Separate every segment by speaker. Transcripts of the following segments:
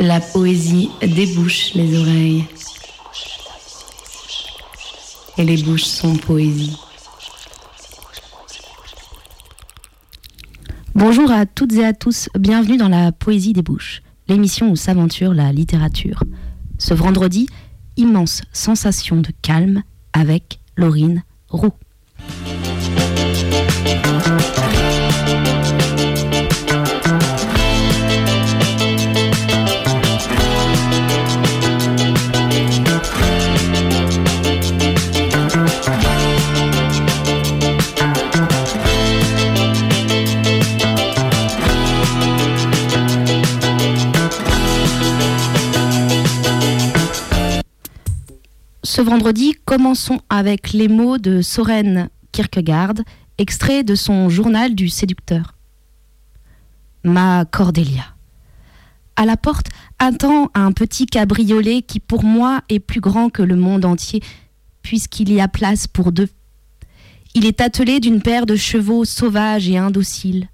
Speaker 1: La poésie débouche les oreilles. Et les bouches sont poésie.
Speaker 2: Bonjour à toutes et à tous, bienvenue dans la Poésie des bouches, l'émission où s'aventure la littérature. Ce vendredi, immense sensation de calme avec Laurine Roux. Ce vendredi, commençons avec les mots de Soren Kierkegaard, extrait de son journal du séducteur. Ma Cordélia. À la porte attend un petit cabriolet qui pour moi est plus grand que le monde entier, puisqu'il y a place pour deux. Il est attelé d'une paire de chevaux sauvages et indociles,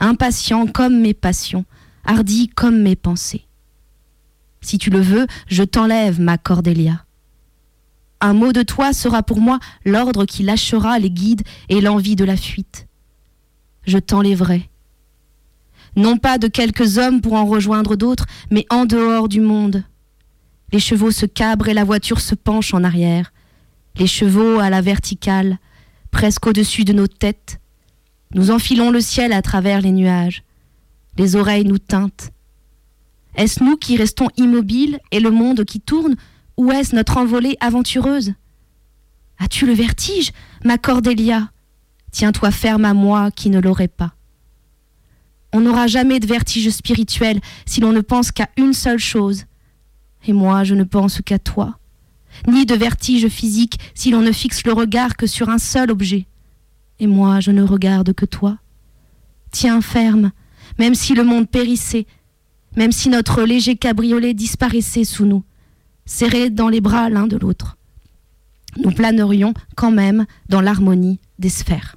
Speaker 2: impatients comme mes passions, hardis comme mes pensées. Si tu le veux, je t'enlève, ma Cordélia. Un mot de toi sera pour moi l'ordre qui lâchera les guides et l'envie de la fuite. Je t'enlèverai. Non pas de quelques hommes pour en rejoindre d'autres, mais en dehors du monde. Les chevaux se cabrent et la voiture se penche en arrière. Les chevaux à la verticale, presque au-dessus de nos têtes. Nous enfilons le ciel à travers les nuages. Les oreilles nous teintent. Est-ce nous qui restons immobiles et le monde qui tourne où est-ce notre envolée aventureuse? As-tu le vertige, ma Cordélia Tiens-toi ferme à moi qui ne l'aurais pas. On n'aura jamais de vertige spirituel si l'on ne pense qu'à une seule chose. Et moi, je ne pense qu'à toi. Ni de vertige physique si l'on ne fixe le regard que sur un seul objet. Et moi, je ne regarde que toi. Tiens ferme, même si le monde périssait, même si notre léger cabriolet disparaissait sous nous serrés dans les bras l'un de l'autre. Nous planerions quand même dans l'harmonie des sphères.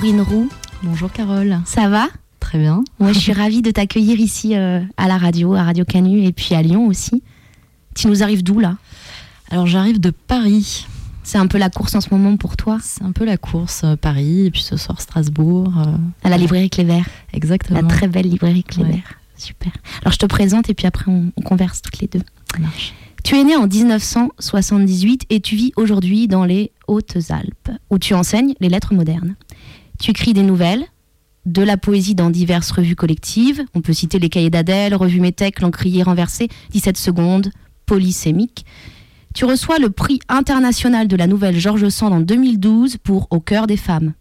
Speaker 2: Bonjour Laurine Roux.
Speaker 3: Bonjour Carole.
Speaker 2: Ça va?
Speaker 3: Très bien.
Speaker 2: Moi, je suis ravie de t'accueillir ici euh, à la radio, à Radio Canu et puis à Lyon aussi. Tu nous arrives d'où là?
Speaker 3: Alors j'arrive de Paris.
Speaker 2: C'est un peu la course en ce moment pour toi?
Speaker 3: C'est un peu la course euh, Paris et puis ce soir Strasbourg. euh,
Speaker 2: À la librairie Clévert.
Speaker 3: exactement.
Speaker 2: La très belle librairie Clévert.
Speaker 3: Ouais.
Speaker 2: Super. Alors je te présente et puis après on, on converse toutes les deux.
Speaker 3: Ça marche.
Speaker 2: Tu es né en 1978 et tu vis aujourd'hui dans les Hautes-Alpes, où tu enseignes les lettres modernes. Tu écris des nouvelles, de la poésie dans diverses revues collectives. On peut citer les Cahiers d'Adèle, Revue Métèque, L'Encrier renversé, 17 secondes, Polysémique. Tu reçois le prix international de la nouvelle Georges Sand en 2012 pour Au cœur des femmes.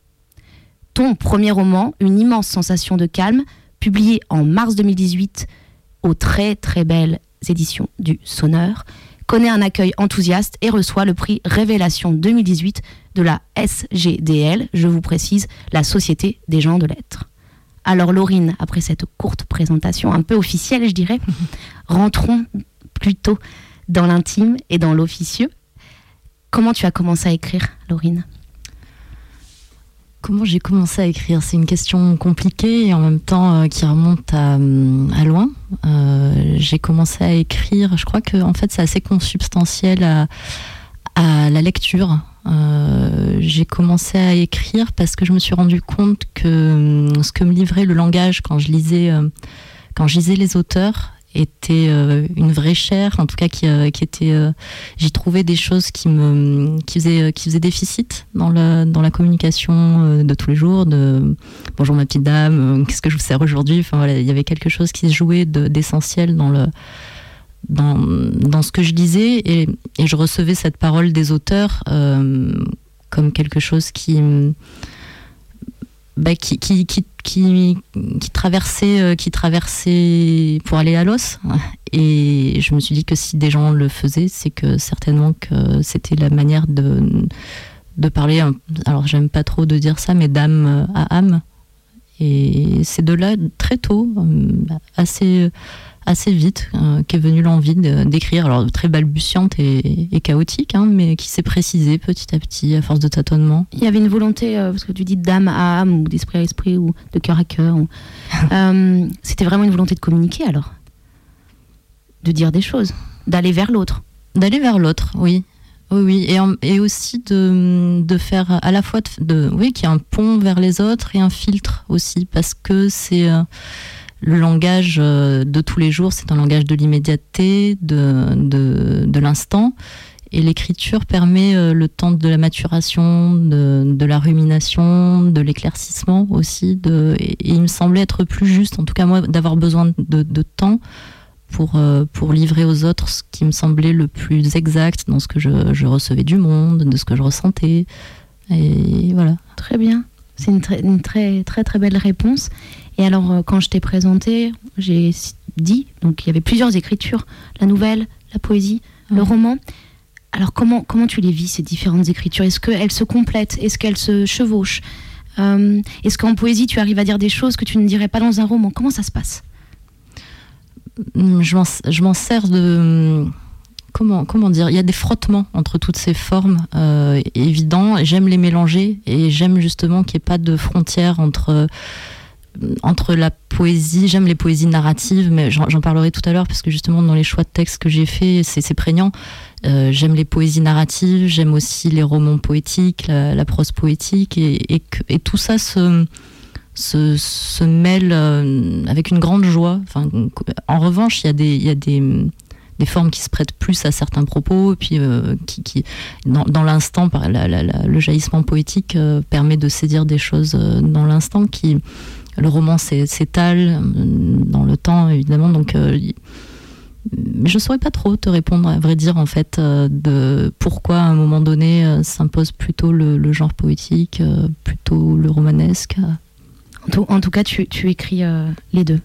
Speaker 2: Ton premier roman, Une immense sensation de calme, publié en mars 2018 aux très très belles éditions du Sonneur, connaît un accueil enthousiaste et reçoit le prix Révélation 2018 de la SGDL, je vous précise, la Société des gens de lettres. Alors Laurine, après cette courte présentation un peu officielle, je dirais, rentrons plutôt dans l'intime et dans l'officieux. Comment tu as commencé à écrire, Laurine?
Speaker 3: Comment j'ai commencé à écrire? C'est une question compliquée et en même temps euh, qui remonte à, à loin. Euh, j'ai commencé à écrire, je crois que en fait c'est assez consubstantiel à, à la lecture. Euh, j'ai commencé à écrire parce que je me suis rendu compte que hum, ce que me livrait le langage quand je lisais, euh, quand je les auteurs était euh, une vraie chair, en tout cas qui, qui était. J'y trouvais des choses qui me qui faisaient, qui faisaient déficit dans la, dans la communication de tous les jours. De bonjour ma petite dame, qu'est-ce que je vous sers aujourd'hui? Enfin voilà, il y avait quelque chose qui se jouait de- d'essentiel dans le dans, ce que je lisais et, je recevais cette parole des auteurs euh, comme quelque chose bah, qui, qui, qui, qui, traversait euh, qui traversait pour aller à l'os. Et je me suis dit que si des gens le faisaient c'est que certainement que c'était la manière de de parler. Alors j'aime pas trop de dire ça mais d'âme à âme. Et c'est de là très tôt euh, assez assez vite euh, qu'est venue l'envie d'écrire, alors très balbutiante et, et chaotique, hein, mais qui s'est précisée petit à petit à force de tâtonnement.
Speaker 2: Il y avait une volonté, euh, parce que tu dis d'âme à âme, ou d'esprit à esprit, ou de cœur à cœur. ou- Euh, C'était vraiment une volonté de communiquer alors? De dire des choses, d'aller vers l'autre.
Speaker 3: D'aller vers l'autre, oui. Oui, oui. Et, en- et aussi de, de faire à la fois, de, de- oui, qu'il y a un pont vers les autres et un filtre aussi, parce que c'est euh, le langage euh, de tous les jours, c'est un langage de l'immédiateté, de, de, de l'instant. Et l'écriture permet euh, le temps de la maturation, de, de la rumination, de l'éclaircissement aussi. De, et, il me semblait être plus juste, en tout cas moi, d'avoir besoin de, de temps pour, euh, pour livrer aux autres ce qui me semblait le plus exact dans ce que je, je recevais du monde, de ce que je ressentais. Et voilà.
Speaker 2: Très bien. C'est une, très, une très très très belle réponse. Et alors, euh, quand je t'ai présenté, j'ai dit, donc il y avait plusieurs écritures, la nouvelle, la poésie, le roman. Alors, comment, comment tu les vis, ces différentes écritures? Est-ce qu'elles se complètent? Est-ce qu'elles se chevauchent? Euh, Est-ce qu'en poésie, tu arrives à dire des choses que tu ne dirais pas dans un roman? Comment ça se passe?
Speaker 3: Hum, Je m'en, sers de. Comment, comment dire? Il y a des frottements entre toutes ces formes euh, évidents. J'aime les mélanger et j'aime justement qu'il n'y ait pas de frontière entre, entre la poésie. J'aime les poésies narratives, mais j'en, parlerai tout à l'heure parce que justement dans les choix de textes que j'ai faits, c'est, prégnant. Euh, j'aime les poésies narratives, j'aime aussi les romans poétiques, la, prose poétique et, et, tout ça se se, mêle euh, avec une grande joie. Enfin, en revanche, il y a des, y a des, des formes qui se prêtent plus à certains propos, et puis euh, qui, qui, dans, dans l'instant, le jaillissement poétique permet de saisir des choses dans l'instant qui. Le roman s'é- s'étale euh, dans le temps, évidemment, donc. euh, je ne saurais pas trop te répondre, à vrai dire, en fait, euh, de pourquoi à un moment donné s'impose plutôt le, le genre poétique, plutôt le romanesque.
Speaker 2: en tout, en tout cas, tu, tu écris euh, les deux.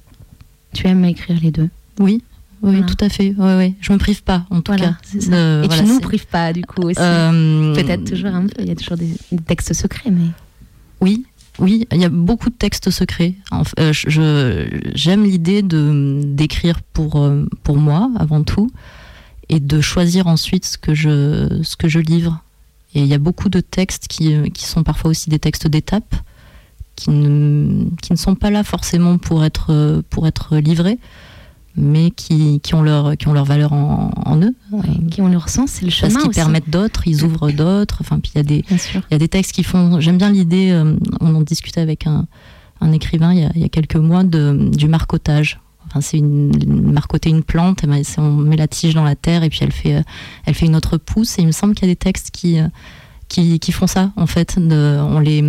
Speaker 2: Tu aimes écrire les deux.
Speaker 3: Oui, oui,
Speaker 2: Voilà.
Speaker 3: tout à fait. Ouais, ouais. Je me prive pas, en tout
Speaker 2: Voilà,
Speaker 3: cas. Euh,
Speaker 2: Et
Speaker 3: voilà,
Speaker 2: tu nous prives pas, du coup, aussi.
Speaker 3: Euh,
Speaker 2: Peut-être toujours un peu. Il y a toujours des textes secrets, mais.
Speaker 3: Oui, oui, il y a beaucoup de textes secrets. Euh, J'aime l'idée de d'écrire pour euh, pour moi avant tout et de choisir ensuite ce que je ce que je livre. Et il y a beaucoup de textes qui, qui sont parfois aussi des textes d'étape, qui ne, qui ne sont pas là forcément pour être, pour être livrés, mais qui, qui, ont, leur, qui ont leur valeur en, en eux.
Speaker 2: qui ont leur sens, c'est le chemin.
Speaker 3: Parce qu'ils permettent d'autres, ils ouvrent d'autres. Enfin, puis il y, a des, y a des textes qui font. J'aime bien l'idée, euh, on en discutait avec un, un écrivain il y, a, il y, a, quelques mois, de, du marcotage. Enfin, c'est une, marcoter une plante, on met la tige dans la terre et puis elle fait, elle fait une autre pousse. Et il me semble qu'il y a des textes qui qui, qui, font ça en fait. De, on les,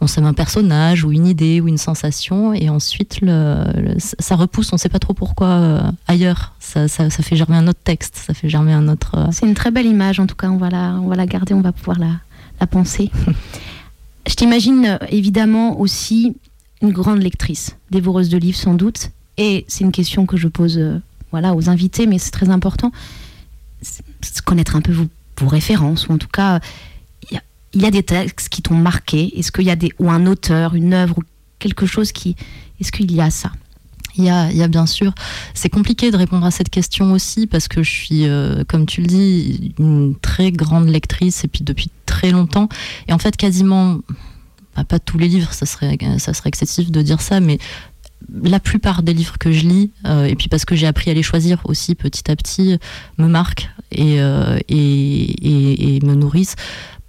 Speaker 3: on sème un personnage ou une idée ou une sensation et ensuite le, le, ça repousse. On ne sait pas trop pourquoi euh, ailleurs. Ça, ça, ça, fait germer un autre texte, ça fait germer un autre. Euh...
Speaker 2: C'est une très belle image en tout cas. On va la, on va la garder, on va pouvoir la, la penser. Je t'imagine euh, évidemment aussi une grande lectrice, dévoreuse de livres sans doute. Et c'est une question que je pose euh, voilà, aux invités, mais c'est très important. Connaître un peu vos, vos références, ou en tout cas il y a des textes qui t'ont marqué Est-ce qu'il y a des ou un auteur, une œuvre ou quelque chose qui est-ce qu'il y a ça?
Speaker 3: Il y, a, il y a, bien sûr. C'est compliqué de répondre à cette question aussi parce que je suis, euh, comme tu le dis, une très grande lectrice et puis depuis très longtemps. Et en fait, quasiment, bah, pas tous les livres, ça serait, ça serait excessif de dire ça, mais la plupart des livres que je lis, euh, et puis parce que j'ai appris à les choisir aussi petit à petit, me marquent et, euh, me nourrissent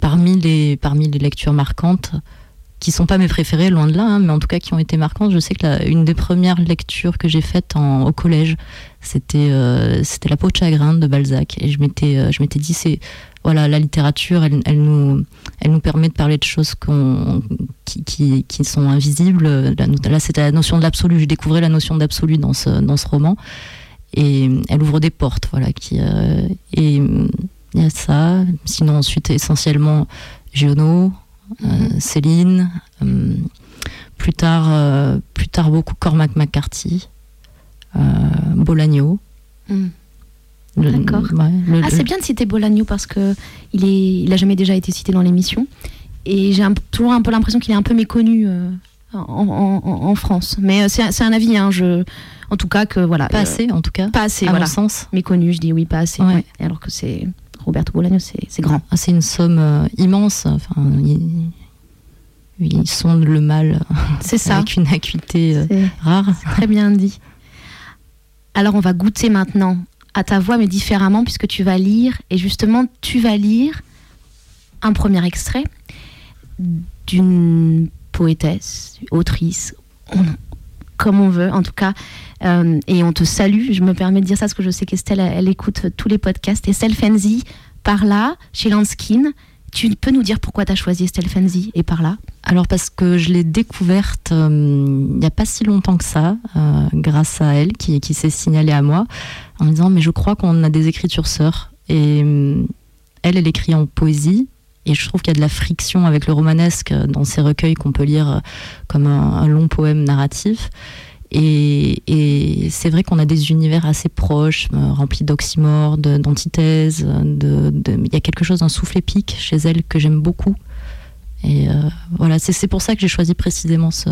Speaker 3: parmi les, lectures marquantes, qui sont pas mes préférées, loin de là, hein, mais en tout cas qui ont été marquantes. Je sais que la, une des premières lectures que j'ai faites au collège, c'était euh, c'était La peau de chagrin de Balzac. Et je m'étais je m'étais dit, c'est voilà, la littérature, elle, nous, elle nous permet de parler de choses qui, sont invisibles. Là, c'était la notion de l'absolu. Je découvrais la notion d'absolu dans ce, dans ce roman. Et elle ouvre des portes, voilà. Qui, euh, et il y a ça. Sinon, ensuite, essentiellement, Giono, euh. Céline. Euh, plus tard, plus tard, beaucoup Cormac McCarthy, Bolagno.
Speaker 2: Mm. D'accord. Ouais, ah, c'est bien de citer Bolagno parce que il est, il a jamais déjà été cité dans l'émission. Et j'ai toujours un peu l'impression qu'il est un peu méconnu euh, en, en, en, France. Mais euh, c'est un avis, hein, je, en tout cas que voilà.
Speaker 3: Pas assez, en tout cas.
Speaker 2: Pas assez,
Speaker 3: à
Speaker 2: voilà.
Speaker 3: mon sens.
Speaker 2: Méconnu, je dis oui, pas assez.
Speaker 3: Ouais.
Speaker 2: Alors que c'est Roberto Bolaño, c'est grand.
Speaker 3: Ah, c'est une somme euh, immense. Enfin, il, il, sonde le mal
Speaker 2: c'est ça.
Speaker 3: avec une acuité euh, rare.
Speaker 2: Très bien dit. Alors, on va goûter maintenant à ta voix, mais différemment, puisque tu vas lire. Et justement, tu vas lire un premier extrait d'une poétesse, autrice, comme on veut, en tout cas. Euh, et on te salue. Je me permets de dire ça parce que je sais qu'Estelle, elle, elle, écoute tous les podcasts. Estelle Fenzi, par là, chez Lanskin. Tu peux nous dire pourquoi tu as choisi Estelle et par là
Speaker 3: Alors parce que je l'ai découverte euh, il n'y a pas si longtemps que ça, euh, grâce à elle, qui, s'est signalée à moi, en me disant mais je crois qu'on a des écritures sœurs. Et euh, elle, elle écrit en poésie, et je trouve qu'il y a de la friction avec le romanesque dans ces recueils qu'on peut lire comme un long poème narratif. Et, c'est vrai qu'on a des univers assez proches, euh, remplis d'oxymores, d'antithèses. Il y a quelque chose d'un souffle épique chez elle que j'aime beaucoup. Et euh, voilà, c'est pour ça que j'ai choisi précisément ce.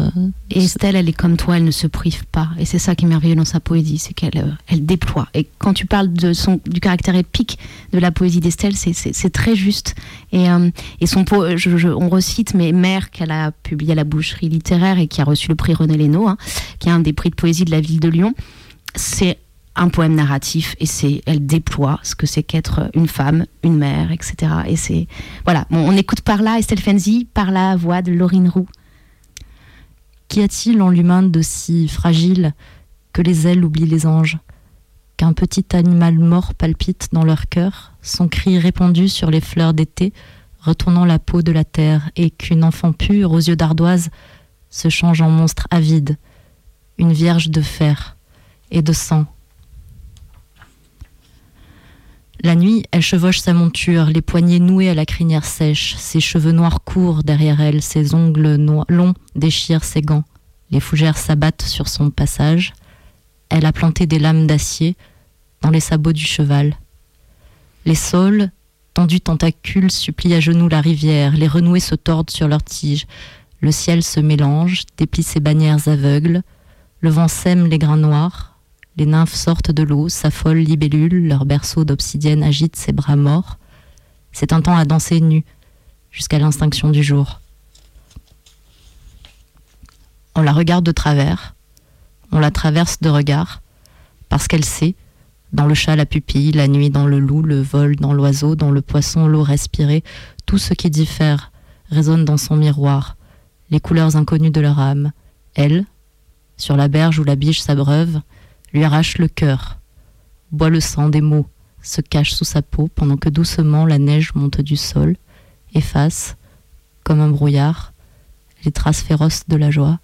Speaker 2: Et Estelle, elle est comme toi, elle ne se prive pas. Et c'est ça qui est merveilleux dans sa poésie, c'est qu'elle euh, elle déploie. Et quand tu parles de son, du caractère épique de la poésie d'Estelle, c'est très juste. Et, euh, et son po je, je, on recite mais Mère qu'elle a publié à la boucherie littéraire et qui a reçu le prix René Lénaud, hein, qui est un des prix de poésie de la ville de Lyon. C'est un poème narratif et c'est elle déploie ce que c'est qu'être une femme, une mère, etc. Et c'est voilà, on écoute par là Estelle Fenzi, par la voix de Laurine Roux.
Speaker 3: Qu'y a-t-il en l'humain de si fragile que les ailes oublient les anges? Qu'un petit animal mort palpite dans leur cœur, son cri répandu sur les fleurs d'été, retournant la peau de la terre, et qu'une enfant pure aux yeux d'ardoise se change en monstre avide, une vierge de fer et de sang la nuit, elle chevauche sa monture, les poignets noués à la crinière sèche, ses cheveux noirs courent derrière elle, ses ongles longs déchirent ses gants. Les fougères s'abattent sur son passage. Elle a planté des lames d'acier dans les sabots du cheval. Les saules, tendus tentacules, supplient à genoux la rivière, les renoués se tordent sur leurs tiges. Le ciel se mélange, déplie ses bannières aveugles. Le vent sème les grains noirs, les nymphes sortent de l'eau, s'affolent libellules, leur berceau d'obsidienne agite ses bras morts. C'est un temps à danser nu, jusqu'à l'extinction du jour. On la regarde de travers, on la traverse de regard, parce qu'elle sait, dans le chat la pupille, la nuit dans le loup, le vol dans l'oiseau, dans le poisson l'eau respirée, tout ce qui diffère résonne dans son miroir, les couleurs inconnues de leur âme. Elle, sur la berge où la biche s'abreuve, lui arrache le cœur, boit le sang des mots, se cache sous sa peau pendant que doucement la neige monte du sol, efface, comme un brouillard, les traces féroces de la joie.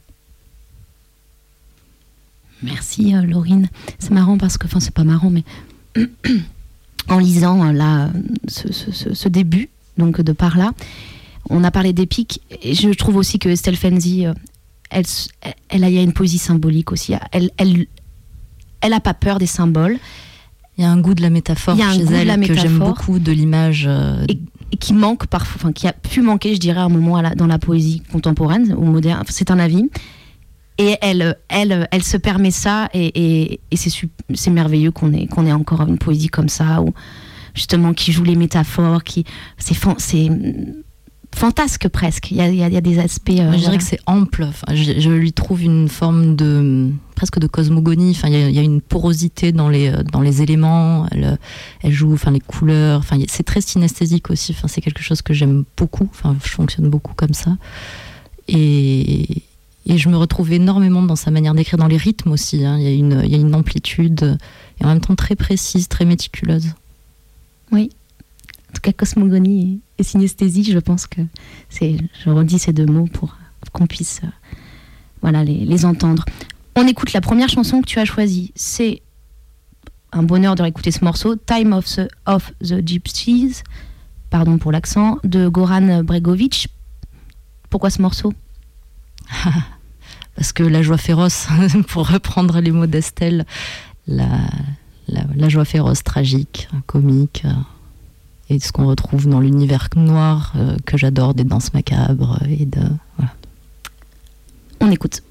Speaker 2: Merci euh, Laurine. C'est marrant parce que, enfin c'est pas marrant, mais en lisant euh, là ce, ce, début, donc de par là, on a parlé d'épique, et je trouve aussi que Estelle Fenzi, euh, elle, elle, y a une poésie symbolique aussi. Elle, elle, elle a pas peur des symboles.
Speaker 3: Il y a un goût de la métaphore chez elle que j'aime beaucoup, de l'image.
Speaker 2: Et, qui manque parfois, enfin qui a pu manquer, je dirais, à un moment dans la poésie contemporaine ou moderne. c'est un avis. Et elle, elle, elle se permet ça, et, et, c'est merveilleux qu'on ait, qu'on ait encore une poésie comme ça, ou justement qui joue les métaphores, qui c'est fantasque presque. Il y a, il y a des aspects.
Speaker 3: Euh, je dirais que c'est ample. Enfin, je, lui trouve une forme de presque de cosmogonie. Enfin, il y a, une porosité dans les dans les éléments. Elle, elle joue, enfin les couleurs. Enfin, c'est très synesthésique aussi. Enfin, c'est quelque chose que j'aime beaucoup. Enfin, je fonctionne beaucoup comme ça. Et et je me retrouve énormément dans sa manière d'écrire, dans les rythmes aussi. Hein. Il, y a une, il y a une amplitude et en même temps très précise, très méticuleuse.
Speaker 2: Oui. Tout cas, cosmogonie et synesthésie, je pense que c'est. Je redis ces deux mots pour qu'on puisse euh, voilà, les, entendre. On écoute la première chanson que tu as choisie. C'est un bonheur de réécouter ce morceau, Time of the, of the Gypsies, pardon pour l'accent, de Goran Bregovic. Pourquoi ce morceau?
Speaker 3: Parce que la joie féroce, pour reprendre les mots d'Estelle, la, la, joie féroce tragique, comique, euh, et ce qu'on retrouve dans l'univers noir euh, que j'adore des danses macabres et de voilà.
Speaker 2: On écoute.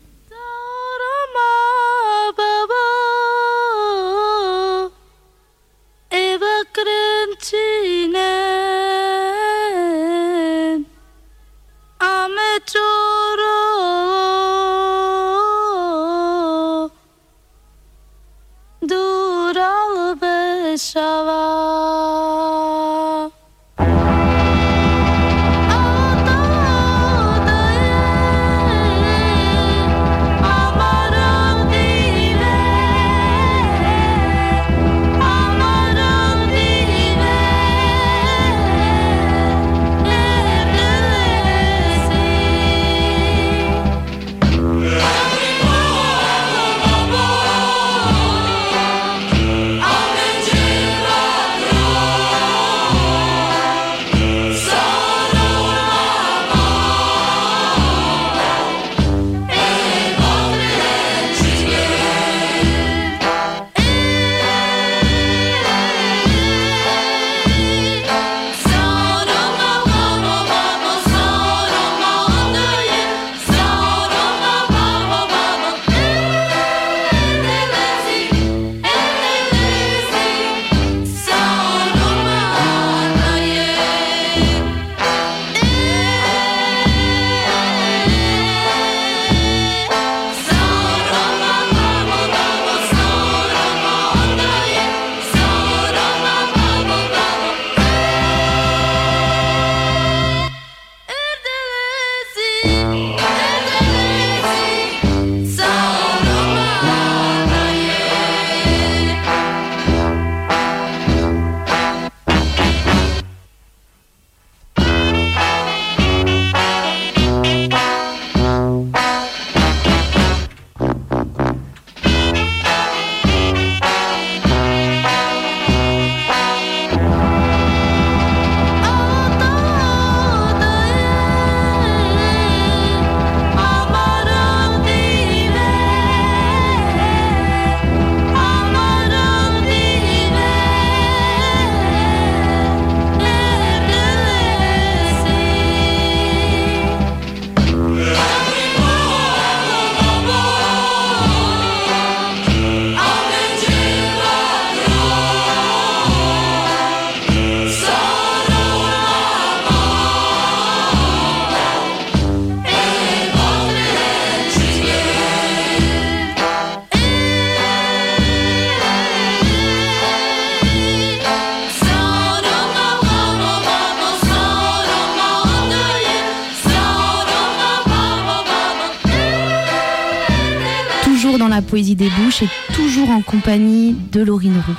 Speaker 2: En compagnie de Laurine Roux.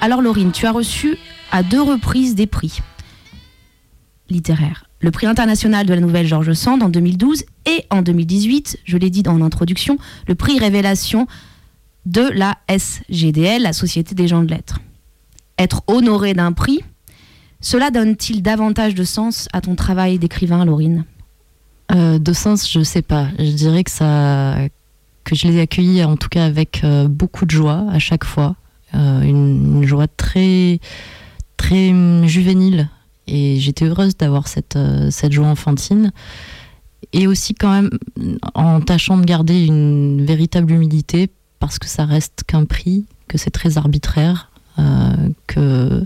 Speaker 2: Alors Laurine, tu as reçu à deux reprises des prix littéraires. Le prix international de la nouvelle Georges Sand en 2012 et en 2018, je l'ai dit en introduction, le prix Révélation de la SGDL, la Société des gens de lettres. Être honoré d'un prix, cela donne-t-il davantage de sens à ton travail d'écrivain, Laurine?
Speaker 3: Euh, De sens, je sais pas. Je dirais que ça, que je les ai accueillis en tout cas avec euh, beaucoup de joie à chaque fois, euh, une, joie très très juvénile. Et j'étais heureuse d'avoir cette cette joie enfantine. Et aussi quand même en tâchant de garder une véritable humilité parce que ça reste qu'un prix, que c'est très arbitraire, que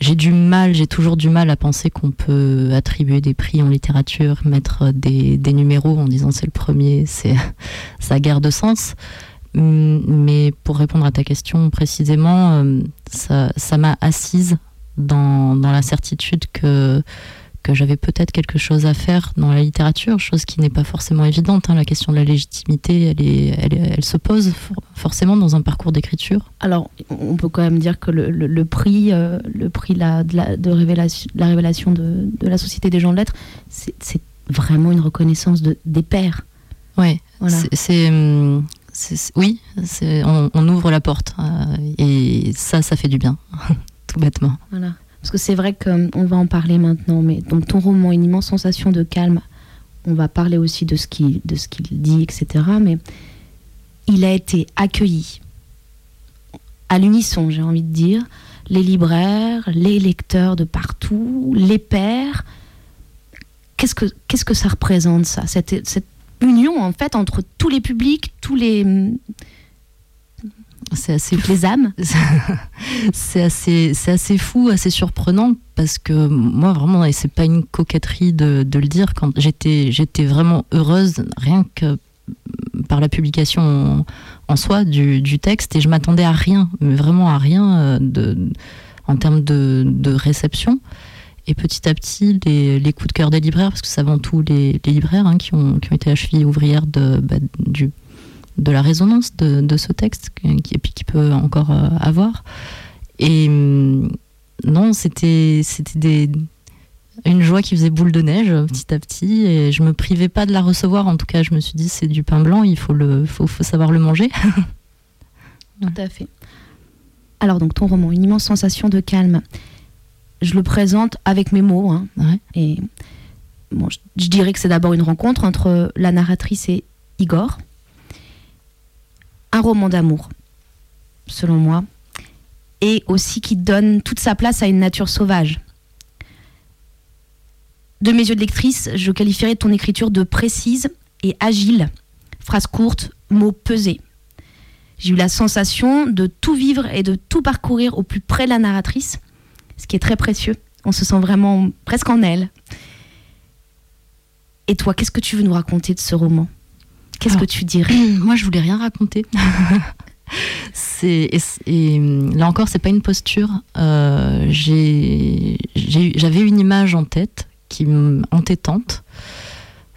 Speaker 3: j'ai du mal, j'ai toujours du mal à penser qu'on peut attribuer des prix en littérature, mettre des, numéros en disant c'est le premier, c'est ça garde sens. Mais pour répondre à ta question précisément, euh, ça m'a assise dans, dans la certitude que que j'avais peut-être quelque chose à faire dans la littérature, chose qui n'est pas forcément évidente. Hein. La question de la légitimité, elle, est, elle, elle se pose forcément dans un parcours d'écriture.
Speaker 2: Alors, on peut quand même dire que le, le, le prix, euh, le prix la, de, la, de révélation, la révélation de, de, la Société des gens de lettres, c'est vraiment une reconnaissance de, des pairs.
Speaker 3: Ouais, voilà. c'est oui, on, on, ouvre la porte euh, et ça, ça fait du bien, tout bêtement.
Speaker 2: Voilà. Parce que c'est vrai qu'on va en parler maintenant, mais dans ton roman, une immense sensation de calme, on va parler aussi de ce qu'il dit, etc. Mais il a été accueilli à l'unisson, j'ai envie de dire, les libraires, les lecteurs de partout, les que, qu'est-ce que ça représente, ça cette, cette union, en fait, entre tous les publics, tous les
Speaker 3: c'est assez
Speaker 2: âmes.
Speaker 3: c'est assez, c'est assez fou, assez surprenant parce que moi vraiment, et c'est pas une coquetterie de, de le dire, quand j'étais, j'étais vraiment heureuse rien que par la publication en, en soi du, du, texte et je m'attendais à rien, mais vraiment à rien euh, de, en termes de, de réception. Et petit à petit, les, les, coups de cœur des libraires, parce que c'est avant tout les, les libraires hein, qui, ont, qui ont été la cheville ouvrière de, bah, du de la résonance de, de ce texte qui, et puis qui peut encore euh, avoir. Et hum, non, c'était c'était une joie qui faisait boule de neige petit à petit et je me privais pas de la recevoir. En tout cas, je me suis dit c'est du pain blanc, il faut le faut, faut savoir le manger.
Speaker 2: tout à fait. Alors donc ton roman, une immense sensation de calme. Je le présente avec mes mots. Hein,
Speaker 3: ouais.
Speaker 2: Et bon, je, je dirais que c'est d'abord une rencontre entre la narratrice et Igor un roman d'amour, selon moi, et aussi qui donne toute sa place à une nature sauvage. De mes yeux de lectrice, je qualifierais ton écriture de précise et agile, phrases courtes, mots pesés. J'ai eu la sensation de tout vivre et de tout parcourir au plus près de la narratrice, ce qui est très précieux. On se sent vraiment presque en elle. Et toi, qu'est-ce que tu veux nous raconter de ce roman? Qu'est-ce que tu dirais
Speaker 3: Moi, je voulais rien raconter. c'est et, et, là encore, c'est pas une posture. Euh, J'avais une image en tête qui entêtante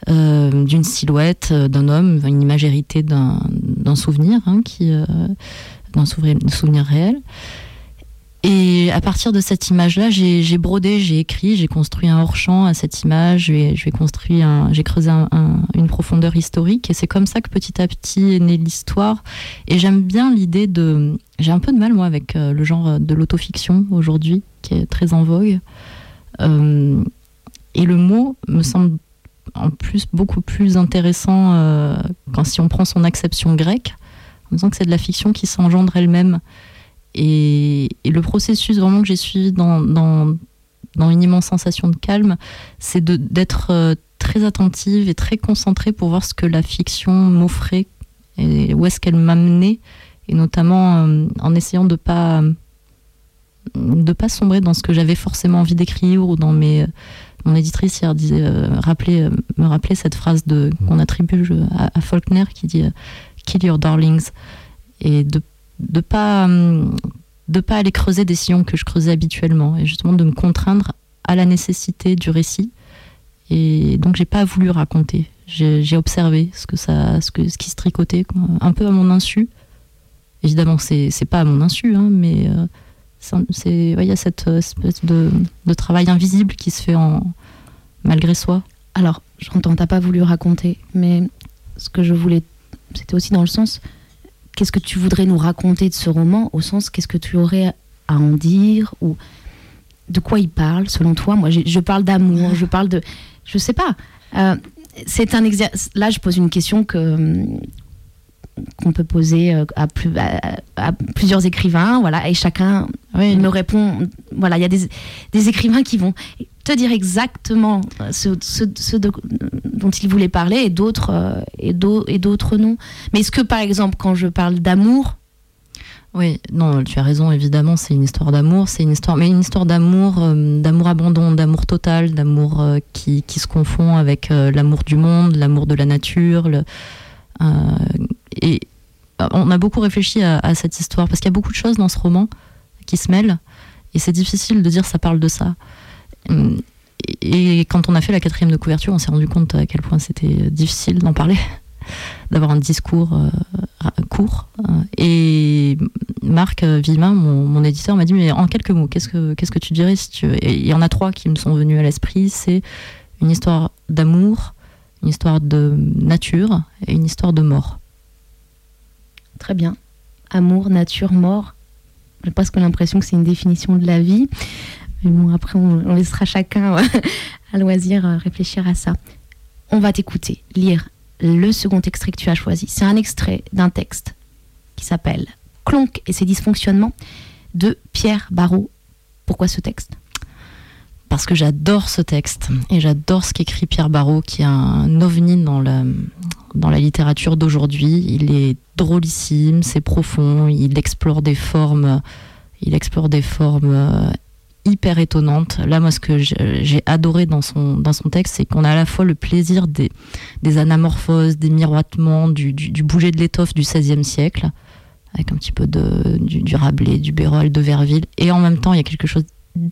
Speaker 3: euh, d'une silhouette euh, d'un homme, une image héritée d'un souvenir, hein, qui euh, d'un souvenir, souvenir réel. Et à partir de cette image-là, j'ai brodé, j'ai écrit, j'ai construit un hors-champ à cette image, j'ai construit un, j'ai creusé un, un, une profondeur historique, et c'est comme ça que petit à petit est née l'histoire. Et j'aime bien l'idée de, j'ai un peu de mal moi avec euh, le genre de l'autofiction aujourd'hui, qui est très en vogue. Euh, et le mot me semble en plus beaucoup plus intéressant euh, quand si on prend son acception grecque, en disant que c'est de la fiction qui s'engendre elle-même. Et, le processus vraiment que j'ai suivi dans, dans, une immense sensation de calme, c'est d'être euh, très attentive et très concentrée pour voir ce que la fiction m'offrait et où est-ce qu'elle m'amenait, et notamment euh, en essayant de pas de pas sombrer dans ce que j'avais forcément envie d'écrire ou dans mes mon éditrice hier disait euh, rappeler, euh, me rappelait cette phrase qu'on attribue à, à, Faulkner qui dit euh, kill your darlings. Et de de pas de pas aller creuser des sillons que je creusais habituellement et justement de me contraindre à la nécessité du récit et donc j'ai pas voulu raconter J'ai observé ce que ça, ce, que, ce qui se tricotait, un peu à mon insu. Évidemment, c'est pas à mon insu, hein, mais euh, c'est il y a cette espèce de, de, travail invisible qui se fait en malgré soi.
Speaker 2: Alors, j'entends, t'as pas voulu raconter, mais ce que je voulais, c'était aussi dans le sens, qu'est-ce que tu voudrais nous raconter de ce roman, au sens, qu'est-ce que tu aurais à en dire, ou de quoi il parle, selon toi? Moi, je parle d'amour, je parle de, je sais pas. Euh, c'est un exercice. Là, je pose une question que qu'on peut poser euh, à, plus, à, plusieurs écrivains, voilà, et chacun me répond. Voilà, il y a des, des, écrivains qui vont te dire exactement ce, ce, dont ils voulaient parler et d'autres euh, et d'autres non. Mais est-ce que par exemple, quand je parle d'amour,
Speaker 3: oui, non, tu as raison, évidemment, c'est une histoire d'amour, c'est une histoire, mais une histoire d'amour, euh, d'amour abandon, d'amour total, d'amour qui, qui, se confond avec l'amour du monde, l'amour de la nature, le, et euh, on a beaucoup réfléchi à, cette histoire parce qu'il y a beaucoup de choses dans ce roman qui se mêlent et c'est difficile de dire ça parle de ça. Et, quand on a fait la quatrième de couverture, on s'est rendu compte à quel point c'était difficile d'en parler, d'avoir un discours euh, court. Et Marc Villemin, mon, éditeur, m'a dit mais en quelques mots, qu'est-ce que que tu dirais si tu il y en a trois qui me sont venus à l'esprit. C'est une histoire d'amour, une histoire de nature et une histoire de mort.
Speaker 2: Très bien. Amour, nature, mort. J'ai presque l'impression que c'est une définition de la vie. Mais bon, après, on, laissera chacun à loisir euh, réfléchir à ça. On va t'écouter, lire le second extrait que tu as choisi. C'est un extrait d'un texte qui s'appelle Clonk et ses dysfonctionnements de Pierre Barrault. Pourquoi ce texte?
Speaker 3: Parce que j'adore ce texte et j'adore ce qu'écrit Pierre Barrault, qui est un ovni dans la, dans la littérature d'aujourd'hui. Il est drôlissime, c'est profond, il explore des formes, il explore des formes euh, hyper étonnantes. Là, moi, ce que j'ai adoré dans son, dans son texte, c'est qu'on a à la fois le plaisir des, des anamorphoses, des miroitements, du, du, bouger de l'étoffe du XVIe siècle, avec un petit peu de, du, du Rabelais, du Bérold, de Verville, et en même temps, il y a quelque chose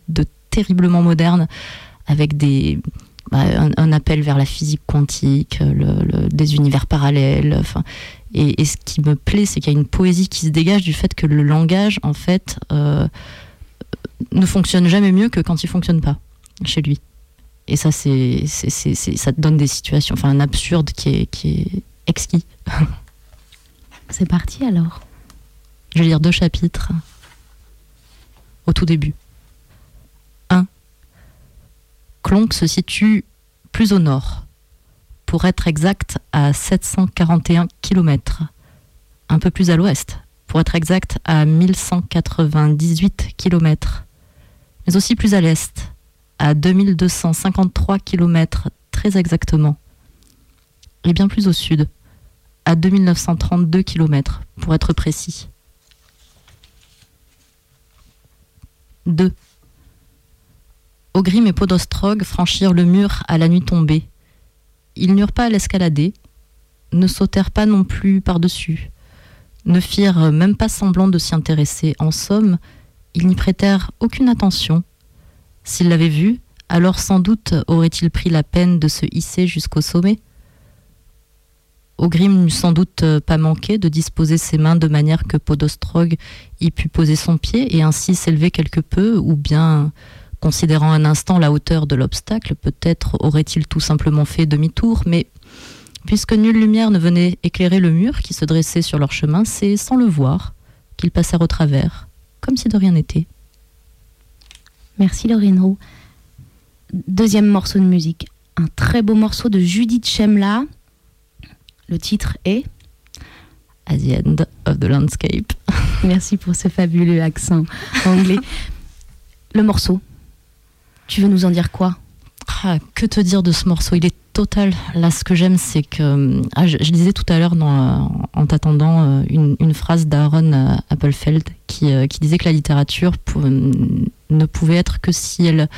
Speaker 3: de terriblement moderne, avec des, bah, un, appel vers la physique quantique, le, des univers parallèles. Enfin, et, ce qui me plaît, c'est qu'il y a une poésie qui se dégage du fait que le langage, en fait, euh, ne fonctionne jamais mieux que quand il fonctionne pas chez lui. Et ça, c'est, ça te donne des situations, enfin un absurde qui est, qui est exquis.
Speaker 2: C'est parti alors.
Speaker 3: Je vais lire deux chapitres au tout début. Clonc se situe plus au nord, pour être exact à 741 km, un peu plus à l'ouest, pour être exact à 1198 km, mais aussi plus à l'est, à 2253 km très exactement, et bien plus au sud, à 2932 km pour être précis. 2. Ogrim et Podostrog franchirent le mur à la nuit tombée. Ils n'eurent pas à l'escalader, ne sautèrent pas non plus par-dessus, ne firent même pas semblant de s'y intéresser. En somme, ils n'y prêtèrent aucune attention. S'ils l'avaient vu, alors sans doute aurait-il pris la peine de se hisser jusqu'au sommet. Ogrim n'eût sans doute pas manqué de disposer ses mains de manière que Podostrog y pût poser son pied et ainsi s'élever quelque peu, ou bien Considérant un instant la hauteur de l'obstacle, peut-être aurait-il tout simplement fait demi-tour, mais puisque nulle lumière ne venait éclairer le mur qui se dressait sur leur chemin, c'est sans le voir qu'ils passèrent au travers, comme si de rien n'était.
Speaker 2: Merci Roux. Deuxième morceau de musique, un très beau morceau de Judith Chemla. Le titre est
Speaker 3: At the End of the Landscape.
Speaker 2: Merci pour ce fabuleux accent anglais. Le morceau, tu veux nous en dire quoi?
Speaker 3: Ah, Que te dire de ce morceau? Il est total. Là, ce que j'aime, c'est que. Ah, je, disais tout à l'heure, en t'attendant, euh, une, phrase d'Aaron euh, Appelfeld qui, euh, qui, disait que la littérature ne pouvait être que si elle,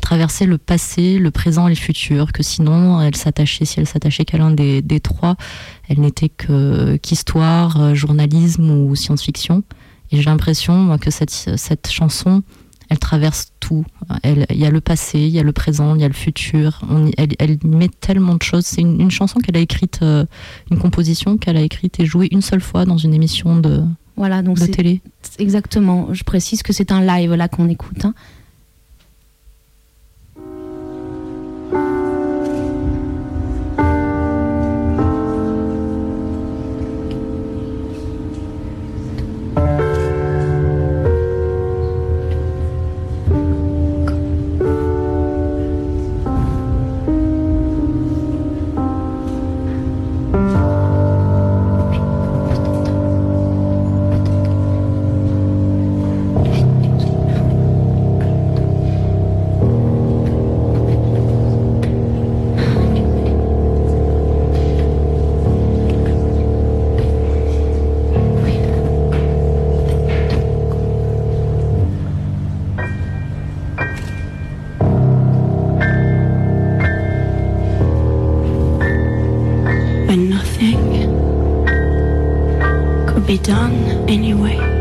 Speaker 3: traversait le passé, le présent et le futur, que sinon, elle s'attachait, si elle s'attachait qu'à l'un des, trois, elle n'était qu'histoire, journalisme ou science-fiction. Et j'ai l'impression, que cette chanson elle traverse tout. Il y a le passé, il y a le présent, il y a le futur. elle, met tellement de choses. C'est une, chanson qu'elle a écrite, euh, une composition qu'elle a écrite et jouée une seule fois dans une émission de,
Speaker 2: voilà, donc
Speaker 3: de télé.
Speaker 2: Exactement. Je précise que c'est un live là qu'on écoute. Hein. be done anyway.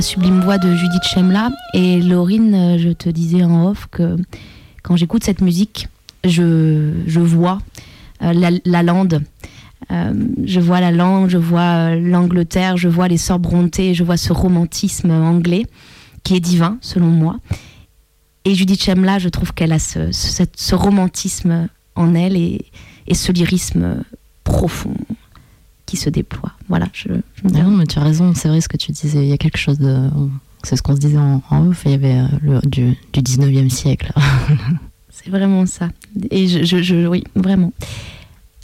Speaker 2: Sublime voix de Judith Chemla. Et Laurine, euh, je te disais en off que quand j'écoute cette musique, je, je vois euh, la, la lande. Euh, je vois la langue, je vois l'Angleterre, je vois les sœurs Brontë, je vois ce romantisme anglais qui est divin selon moi. Et Judith Chemla, je trouve qu'elle a ce, ce romantisme en elle et, et ce lyrisme profond qui se déploie. Voilà, je, je me
Speaker 3: Ah non, mais tu as raison, c'est vrai ce que tu disais. Il y a quelque chose de. C'est ce qu'on se disait en, en off. Il y avait euh, le, du, du 19e siècle.
Speaker 2: C'est vraiment ça. Et je, je- je- oui, vraiment.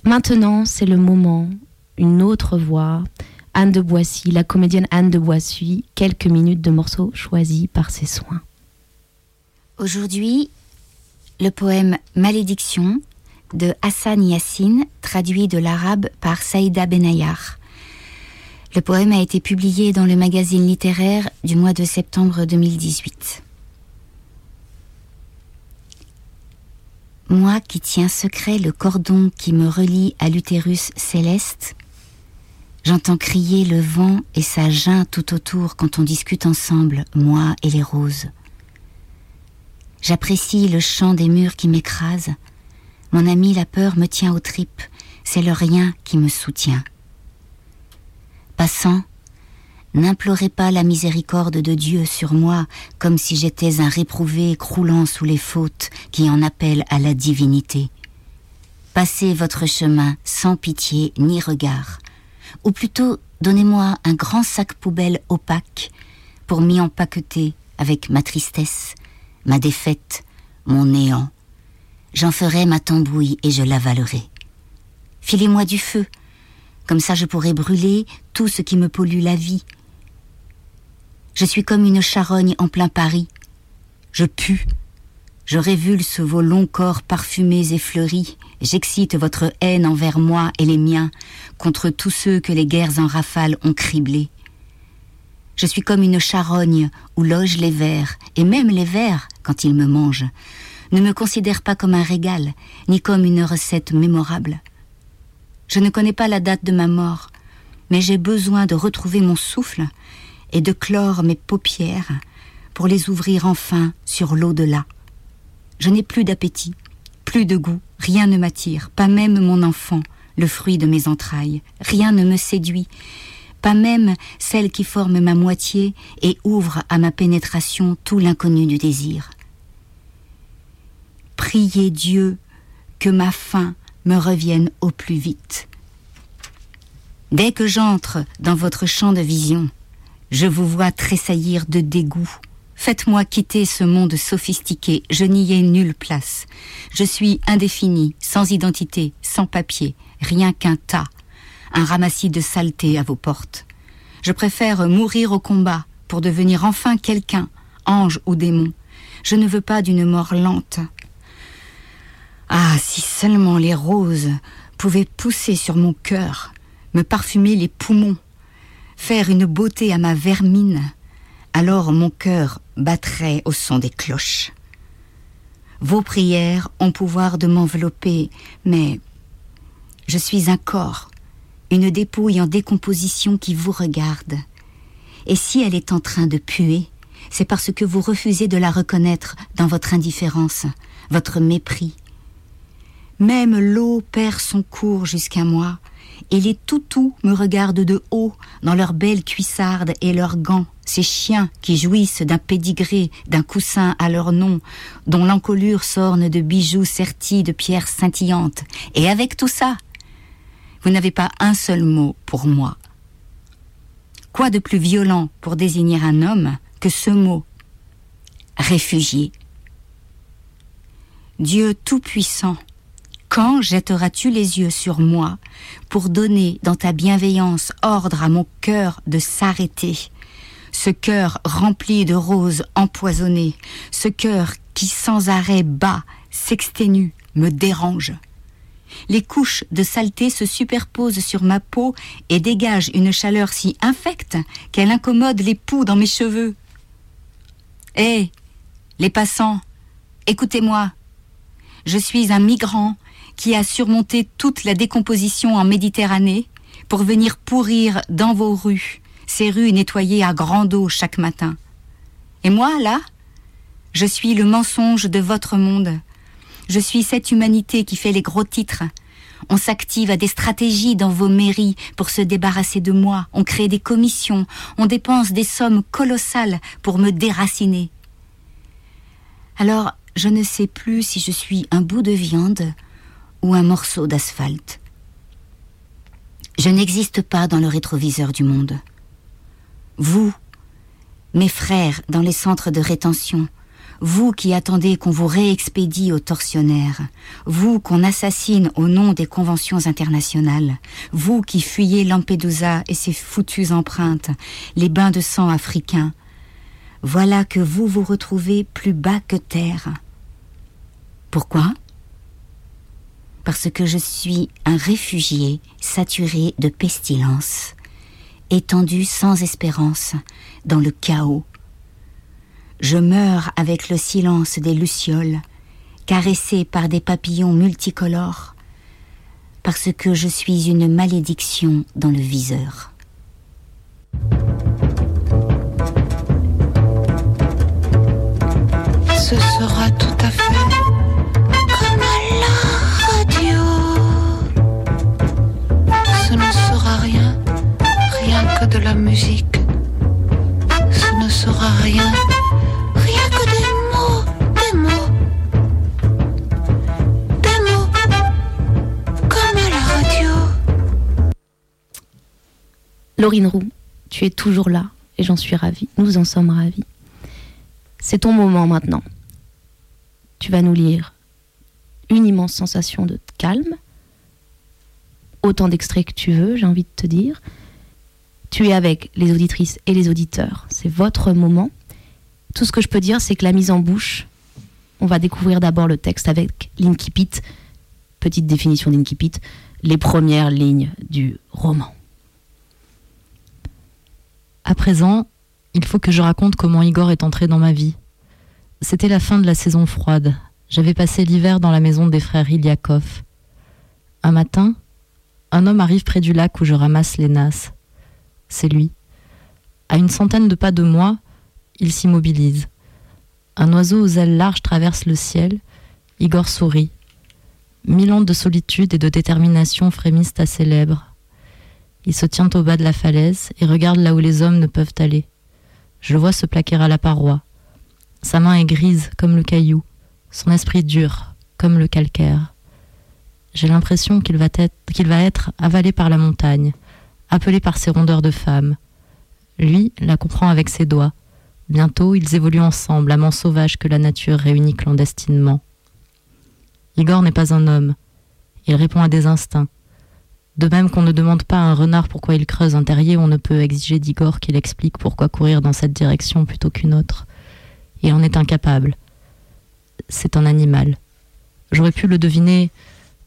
Speaker 2: Maintenant, c'est le moment. Une autre voix. Anne de Boissy, la comédienne Anne de Boissy, quelques minutes de morceaux choisis par ses soins.
Speaker 4: Aujourd'hui, le poème Malédiction de Hassan Yassine, traduit de l'arabe par Saïda Benayar. Le poème a été publié dans le magazine littéraire du mois de septembre 2018. Moi qui tiens secret le cordon qui me relie à l'utérus céleste, j'entends crier le vent et sa geinte tout autour quand on discute ensemble, moi et les roses. J'apprécie le chant des murs qui m'écrasent. Mon ami la peur me tient aux tripes, c'est le rien qui me soutient. Passant, n'implorez pas la miséricorde de Dieu sur moi comme si j'étais un réprouvé croulant sous les fautes qui en appellent à la divinité. Passez votre chemin sans pitié ni regard, ou plutôt donnez-moi un grand sac poubelle opaque pour m'y empaqueter avec ma tristesse, ma défaite, mon néant. J'en ferai ma tambouille et je l'avalerai. Filez-moi du feu, comme ça je pourrai brûler tout ce qui me pollue la vie. Je suis comme une charogne en plein Paris. Je pue. Je révulse vos longs corps parfumés et fleuris. J'excite votre haine envers moi et les miens contre tous ceux que les guerres en rafale ont criblés. Je suis comme une charogne où logent les vers, et même les vers, quand ils me mangent, ne me considèrent pas comme un régal, ni comme une recette mémorable. Je ne connais pas la date de ma mort, mais j'ai besoin de retrouver mon souffle et de clore mes paupières pour les ouvrir enfin sur l'au-delà. Je n'ai plus d'appétit, plus de goût, rien ne m'attire, pas même mon enfant, le fruit de mes entrailles, rien ne me séduit, pas même celle qui forme ma moitié et ouvre à ma pénétration tout l'inconnu du désir. Priez Dieu que ma faim me revienne au plus vite. Dès que j'entre dans votre champ de vision, je vous vois tressaillir de dégoût. Faites-moi quitter ce monde sophistiqué, je n'y ai nulle place. Je suis indéfini, sans identité, sans papier, rien qu'un tas, un ramassis de saleté à vos portes. Je préfère mourir au combat pour devenir enfin quelqu'un, ange ou démon. Je ne veux pas d'une mort lente. Ah, si seulement les roses pouvaient pousser sur mon cœur, me parfumer les poumons, faire une beauté à ma vermine, alors mon cœur battrait au son des cloches. Vos prières ont pouvoir de m'envelopper, mais je suis un corps, une dépouille en décomposition qui vous regarde. Et si elle est en train de puer, c'est parce que vous refusez de la reconnaître dans votre indifférence, votre mépris. Même l'eau perd son cours jusqu'à moi, et les toutous me regardent de haut dans leurs belles cuissardes et leurs gants, ces chiens qui jouissent d'un pédigré, d'un coussin à leur nom, dont l'encolure s'orne de bijoux sertis de pierres scintillantes. Et avec tout ça, vous n'avez pas un seul mot pour moi. Quoi de plus violent pour désigner un homme que ce mot Réfugié. Dieu Tout-Puissant, quand jetteras-tu les yeux sur moi pour donner dans ta bienveillance ordre à mon cœur de s'arrêter? Ce cœur rempli de roses empoisonnées, ce cœur qui sans arrêt bat, s'exténue, me dérange. Les couches de saleté se superposent sur ma peau et dégagent une chaleur si infecte qu'elle incommode les poux dans mes cheveux. Hé, les passants, écoutez-moi. Je suis un migrant qui a surmonté toute la décomposition en Méditerranée pour venir pourrir dans vos rues, ces rues nettoyées à grande eau chaque matin. Et moi, là, je suis le mensonge de votre monde, Je suis cette humanité qui fait les gros titres. On s'active à des stratégies dans vos mairies pour se débarrasser de moi. On crée des commissions. On dépense des sommes colossales pour me déraciner. Alors, je ne sais plus si je suis un bout de viande ou un morceau d'asphalte. Je n'existe pas dans le rétroviseur du monde. Vous, mes frères dans les centres de rétention, vous qui attendez qu'on vous réexpédie aux tortionnaires, vous qu'on assassine au nom des conventions internationales, vous qui fuyez Lampedusa et ses foutues empreintes, les bains de sang africains, voilà que vous vous retrouvez plus bas que terre. Pourquoi? Parce que je suis un réfugié saturé de pestilence, étendu sans espérance dans le chaos je meurs avec le silence des lucioles, caressé par des papillons multicolores, parce que je suis une malédiction dans le viseur.
Speaker 5: Ce sera tout à fait rien, rien que de la musique. Ce ne sera rien
Speaker 2: Laurine Roux, tu es toujours là et j'en suis ravie. Nous en sommes ravis. C'est ton moment maintenant. Tu vas nous lire une immense sensation de calme, autant d'extraits que tu veux, j'ai envie de te dire. Tu es avec les auditrices et les auditeurs. C'est votre moment. Tout ce que je peux dire, c'est que la mise en bouche, on va découvrir d'abord le texte avec l'incipit, petite définition d'incipit, les premières lignes du roman.
Speaker 3: À présent, il faut que je raconte comment Igor est entré dans ma vie. C'était la fin de la saison froide. J'avais passé l'hiver dans la maison des frères Iliakov. Un matin, un homme arrive près du lac où je ramasse les nasses. C'est lui. À une centaine de pas de moi, il s'immobilise. Un oiseau aux ailes larges traverse le ciel. Igor sourit. Mille ans de solitude et de détermination frémissent à ses lèvres. Il se tient au bas de la falaise et regarde là où les hommes ne peuvent aller. Je vois se plaquer à la paroi. Sa main est grise comme le caillou, son esprit dur comme le calcaire. J'ai l'impression qu'il va, être, avalé par la montagne, appelé par ses rondeurs de femme. Lui la comprend avec ses doigts. Bientôt, ils évoluent ensemble, amants sauvages que la nature réunit clandestinement. Igor n'est pas un homme. Il répond à des instincts. De même qu'on ne demande pas à un renard pourquoi il creuse un terrier, on ne peut exiger d'Igor qu'il explique pourquoi courir dans cette direction plutôt qu'une autre. Il en est incapable. C'est un animal. J'aurais pu le deviner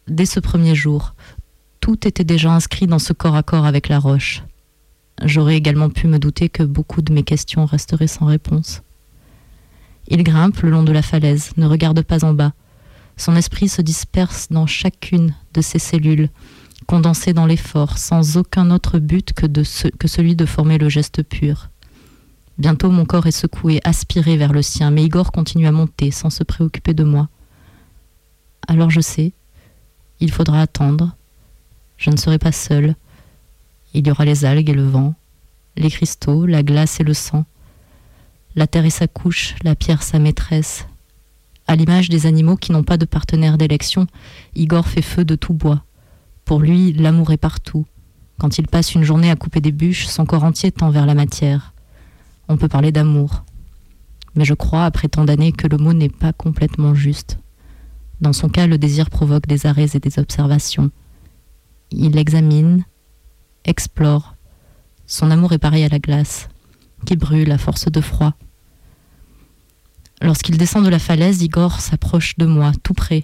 Speaker 3: dès ce premier jour. Tout était déjà inscrit dans ce corps à corps avec la roche. J'aurais également pu me douter que beaucoup de mes questions resteraient sans réponse. Il grimpe le long de la falaise, ne regarde pas en bas. Son esprit se disperse dans chacune de ses cellules, condensé dans l'effort, sans aucun autre but que, que celui de former le geste pur. Bientôt mon corps est secoué, aspiré vers le sien, mais Igor continue à monter sans se préoccuper de moi. Alors je sais, il faudra attendre. Je ne serai pas seul. Il y aura les algues et le vent, les cristaux, la glace et le sang. La terre est sa couche, la pierre sa maîtresse. À l'image des animaux qui n'ont pas de partenaire d'élection, Igor fait feu de tout bois. Pour lui, l'amour est partout. Quand il passe une journée à couper des bûches, son corps entier tend vers la matière. On peut parler d'amour. Mais je crois, après tant d'années, que le mot n'est pas complètement juste. Dans son cas, le désir provoque des arrêts et des observations. Il examine, explore. Son amour est pareil à la glace, qui brûle à force de froid. Lorsqu'il descend de la falaise, Igor s'approche de moi, tout près.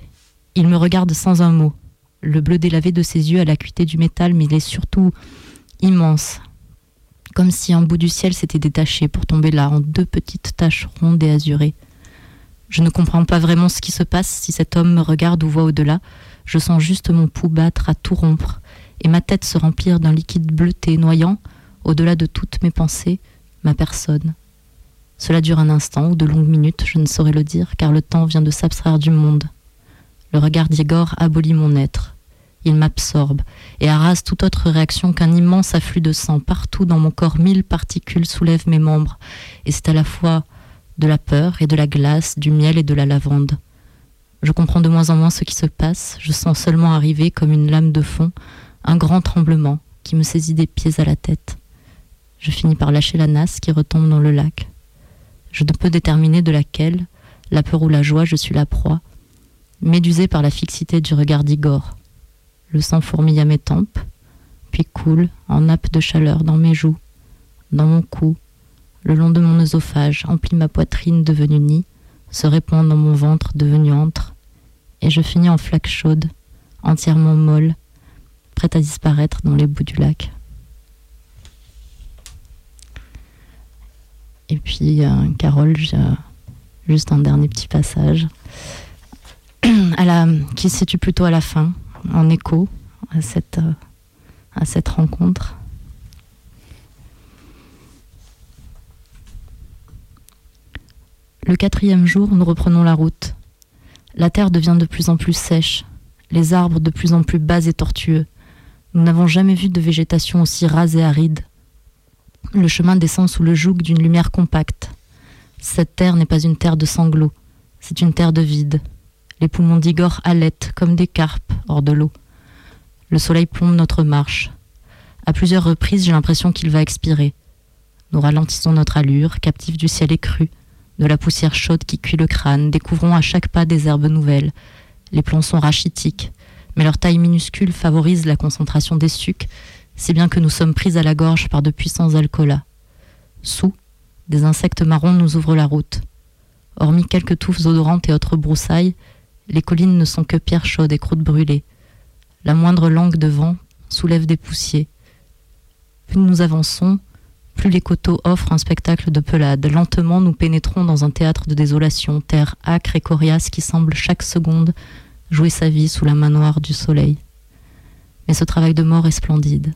Speaker 3: Il me regarde sans un mot. Le bleu délavé de ses yeux à l'acuité du métal, mais il est surtout immense. Comme si un bout du ciel s'était détaché pour tomber là en deux petites taches rondes et azurées. Je ne comprends pas vraiment ce qui se passe si cet homme me regarde ou voit au-delà. Je sens juste mon pouls battre à tout rompre et ma tête se remplir d'un liquide bleuté noyant, au-delà de toutes mes pensées, ma personne. Cela dure un instant ou de longues minutes, je ne saurais le dire, car le temps vient de s'abstraire du monde. Le regard d'Igor abolit mon être. Il m'absorbe et arrase toute autre réaction qu'un immense afflux de sang. Partout dans mon corps, mille particules soulèvent mes membres. Et c'est à la fois de la peur et de la glace, du miel et de la lavande. Je comprends de moins en moins ce qui se passe. Je sens seulement arriver, comme une lame de fond, un grand tremblement qui me saisit des pieds à la tête. Je finis par lâcher la nasse qui retombe dans le lac. Je ne peux déterminer de laquelle, la peur ou la joie, je suis la proie, médusée par la fixité du regard d'Igor. Le sang fourmille à mes tempes, puis coule en nappe de chaleur dans mes joues, dans mon cou, le long de mon œsophage, emplit ma poitrine devenue nid, se répand dans mon ventre devenu antre, et je finis en flaque chaude, entièrement molle, prête à disparaître dans les bouts du lac. Et puis, euh, Carole, juste un dernier petit passage, à la, qui se situe plutôt à la fin, en écho à cette, euh, à cette rencontre. Le quatrième jour, nous reprenons la route. La terre devient de plus en plus sèche, les arbres de plus en plus bas et tortueux. Nous n'avons jamais vu de végétation aussi rase et aride. Le chemin descend sous le joug d'une lumière compacte. Cette terre n'est pas une terre de sanglots, c'est une terre de vide. Les poumons d'Igor halètent comme des carpes hors de l'eau. Le soleil plombe notre marche. À plusieurs reprises, j'ai l'impression qu'il va expirer. Nous ralentissons notre allure, captifs du ciel écru, de la poussière chaude qui cuit le crâne, découvrons à chaque pas des herbes nouvelles. Les plants sont rachitiques, mais leur taille minuscule favorise la concentration des sucs si bien que nous sommes pris à la gorge par de puissants alcoolas. Sous, des insectes marrons nous ouvrent la route. Hormis quelques touffes odorantes et autres broussailles, les collines ne sont que pierres chaudes et croûtes brûlées. La moindre langue de vent soulève des poussiers. Plus nous avançons, plus les coteaux offrent un spectacle de pelade. Lentement, nous pénétrons dans un théâtre de désolation, terre âcre et coriace qui semble chaque seconde jouer sa vie sous la main noire du soleil. Mais ce travail de mort est splendide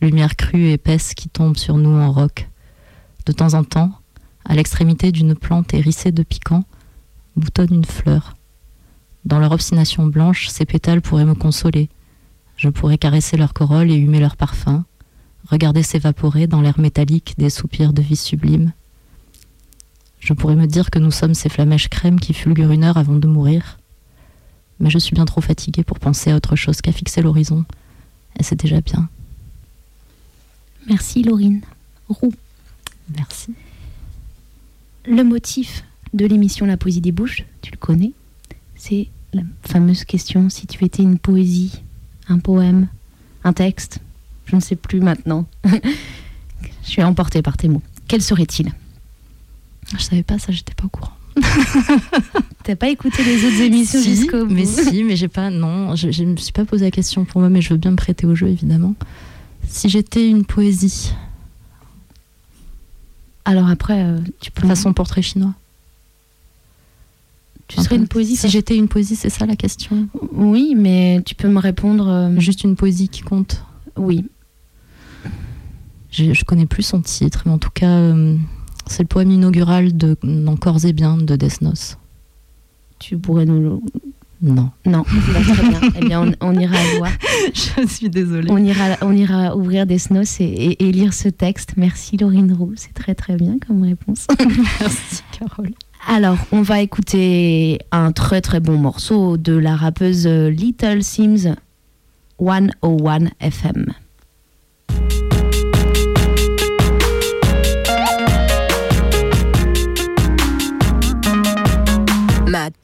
Speaker 3: lumière crue et épaisse qui tombe sur nous en roc. De temps en temps, à l'extrémité d'une plante hérissée de piquants, boutonne une fleur. Dans leur obstination blanche, ces pétales pourraient me consoler. Je pourrais caresser leur corolle et humer leur parfum, regarder s'évaporer dans l'air métallique des soupirs de vie sublime. Je pourrais me dire que nous sommes ces flamèches crème qui fulgurent une heure avant de mourir. Mais je suis bien trop fatiguée pour penser à autre chose qu'à fixer l'horizon, et c'est déjà bien.
Speaker 2: Merci Laurine. Roux.
Speaker 3: Merci.
Speaker 2: Le motif de l'émission La poésie des bouches, tu le connais, c'est la fameuse question si tu étais une poésie, un poème, un texte, je ne sais plus maintenant. je suis emportée par tes mots. Quel serait-il?
Speaker 3: Je savais pas ça, j'étais pas au courant.
Speaker 2: T'as pas écouté les autres émissions jusqu'au bout
Speaker 3: Mais si, mais j'ai pas. Non, je, je me suis pas posé la question pour moi, mais je veux bien me prêter au jeu évidemment. Si j'étais une poésie.
Speaker 2: Alors après, euh, tu peux.
Speaker 3: Façon portrait chinois.
Speaker 2: Tu serais une poésie
Speaker 3: Si j'étais une poésie, c'est ça la question?
Speaker 2: Oui, mais tu peux me répondre. euh,
Speaker 3: Juste une poésie qui compte?
Speaker 2: Oui.
Speaker 3: Je, je connais plus son titre, mais en tout cas, euh, c'est le poème inaugural de Encore et bien de Note.
Speaker 2: Tu pourrais nous. le-
Speaker 3: Non.
Speaker 2: Non, bah, très bien. Eh bien, on, on ira voir.
Speaker 3: Je suis désolée.
Speaker 2: On ira, on ira ouvrir des snos et, et- et lire ce texte. Merci Laurine Roux, c'est très très bien comme réponse.
Speaker 3: Merci, Carole.
Speaker 2: Alors, on va écouter un très très bon morceau de la rappeuse Little Sims 101 FM.
Speaker 6: Mad.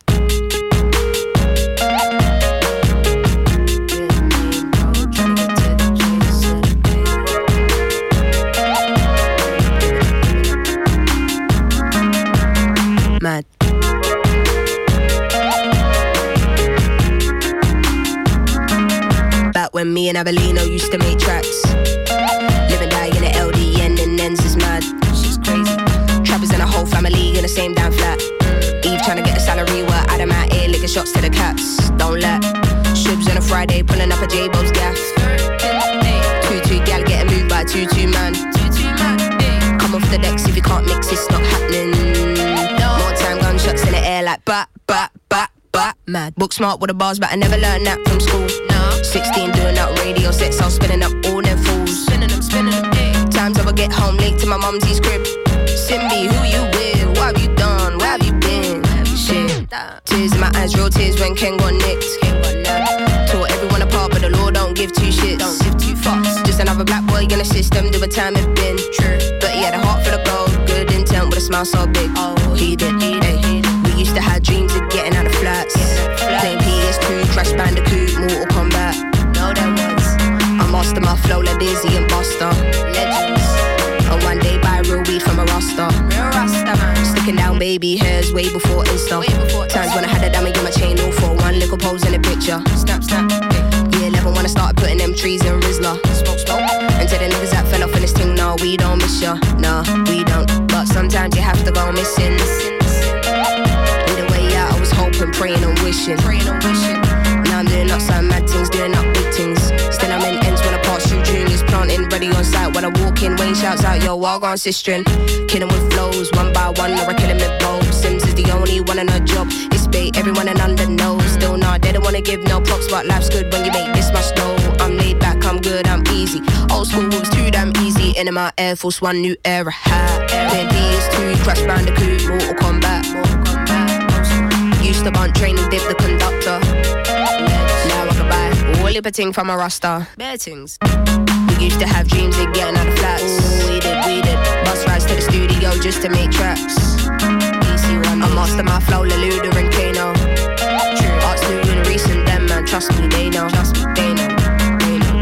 Speaker 6: Mad. Back when me and Abelino used to make tracks. Live and die in the LDN and ends is mad. She's crazy. Trappers and a whole family in the same damn flat. To get a salary, we're of my here licking shots to the cats. Don't let Shubs on a Friday pulling up a J-Bo's gas. Two two gal getting moved by two two man. Come off the decks if you can't mix, it's not happening. More time gunshots in the air like ba ba ba but mad. Book smart with the bars, but I never learned that from school. No. 16 doing up radio sets, I was spinning up all them fools. Spinning them, spinning them. Times I would get home late to my mumsy's crib. Shit. Tears in my eyes, real tears when Ken got nicked. Ken got. Tore everyone apart, but the law don't give two shits. Don't give two fucks. Just another black boy in the system, do a time it been. True. But he had a heart for the gold, good intent with a smile so big. Oh, he did. Hey. We used to have dreams of getting out of flats. Playing PS2, Crash Bandicoot, Mortal Kombat. No, there was. I master my flow like Dizzy and Buster. Legends. Down baby hairs way before Insta. Way before Times when I had a dummy in my chain, all for one little pose in a picture. Snap, snap. Yeah, 11 when I started putting them trees in Rizla. Smoke, smoke. And to the niggas that fell off in this thing, no, we don't miss ya. Nah, we don't. But sometimes you have to go missing. Either way out, I was hoping, praying and wishing. Praying and wishing. Now I'm doing outside mad things, doing up planting ready on site. When I walk in, Wayne shouts out, yo, walk on sistering. Killing with flows, one by one, or I kill him with both. Sims is the only one in a job. It's bait, everyone and under knows. Still not, they don't wanna give no props, but life's good when you make this much dough. I'm laid back, I'm good, I'm easy. Old school was too damn easy. In my Air Force One, new era high. Then PS2, Crash Bandicoot, Mortal Kombat. Used to bunt training, dip the conductor. Now I can buy all ting from a Rasta. Bear. Used to have dreams of getting out of flats. We did, we did. Bus rides to the studio just to make tracks. I master my flow, Leluda and Kano. True. Arts new and recent, them man, trust me, they know. Trust me, they know. They know.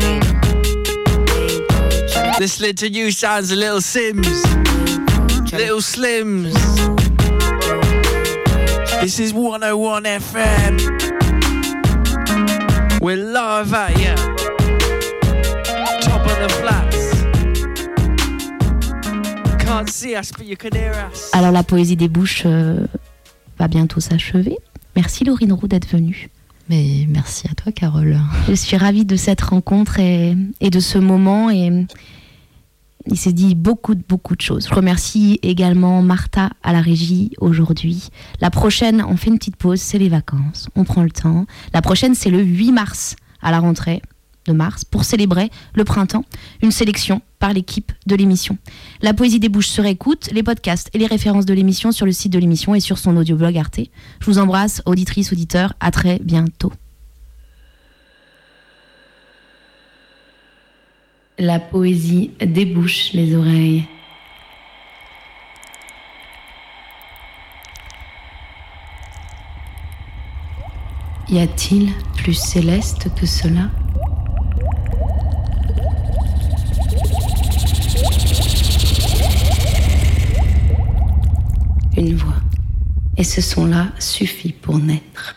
Speaker 7: To you sounds a little Sims, little Slims. This is 101 FM. We're live at ya.
Speaker 2: Alors la poésie des bouches euh, va bientôt s'achever. Merci Laurine Roux d'être venue.
Speaker 3: Mais merci à toi, Carole.
Speaker 2: Je suis ravie de cette rencontre et, et de ce moment. Et il s'est dit beaucoup, de- beaucoup de choses. Je remercie également Martha à la régie aujourd'hui. La prochaine, on fait une petite pause, c'est les vacances. On prend le temps. La prochaine, c'est le 8 mars à la rentrée de mars pour célébrer le printemps. Une sélection par l'équipe de l'émission. La poésie des bouches se réécoute, les podcasts et les références de l'émission sur le site de l'émission et sur son audioblog Arte. Je vous embrasse, auditrices, auditeurs. À très bientôt.
Speaker 1: La poésie débouche les oreilles. Y a-t-il plus céleste que cela? Et ce son-là suffit pour naître.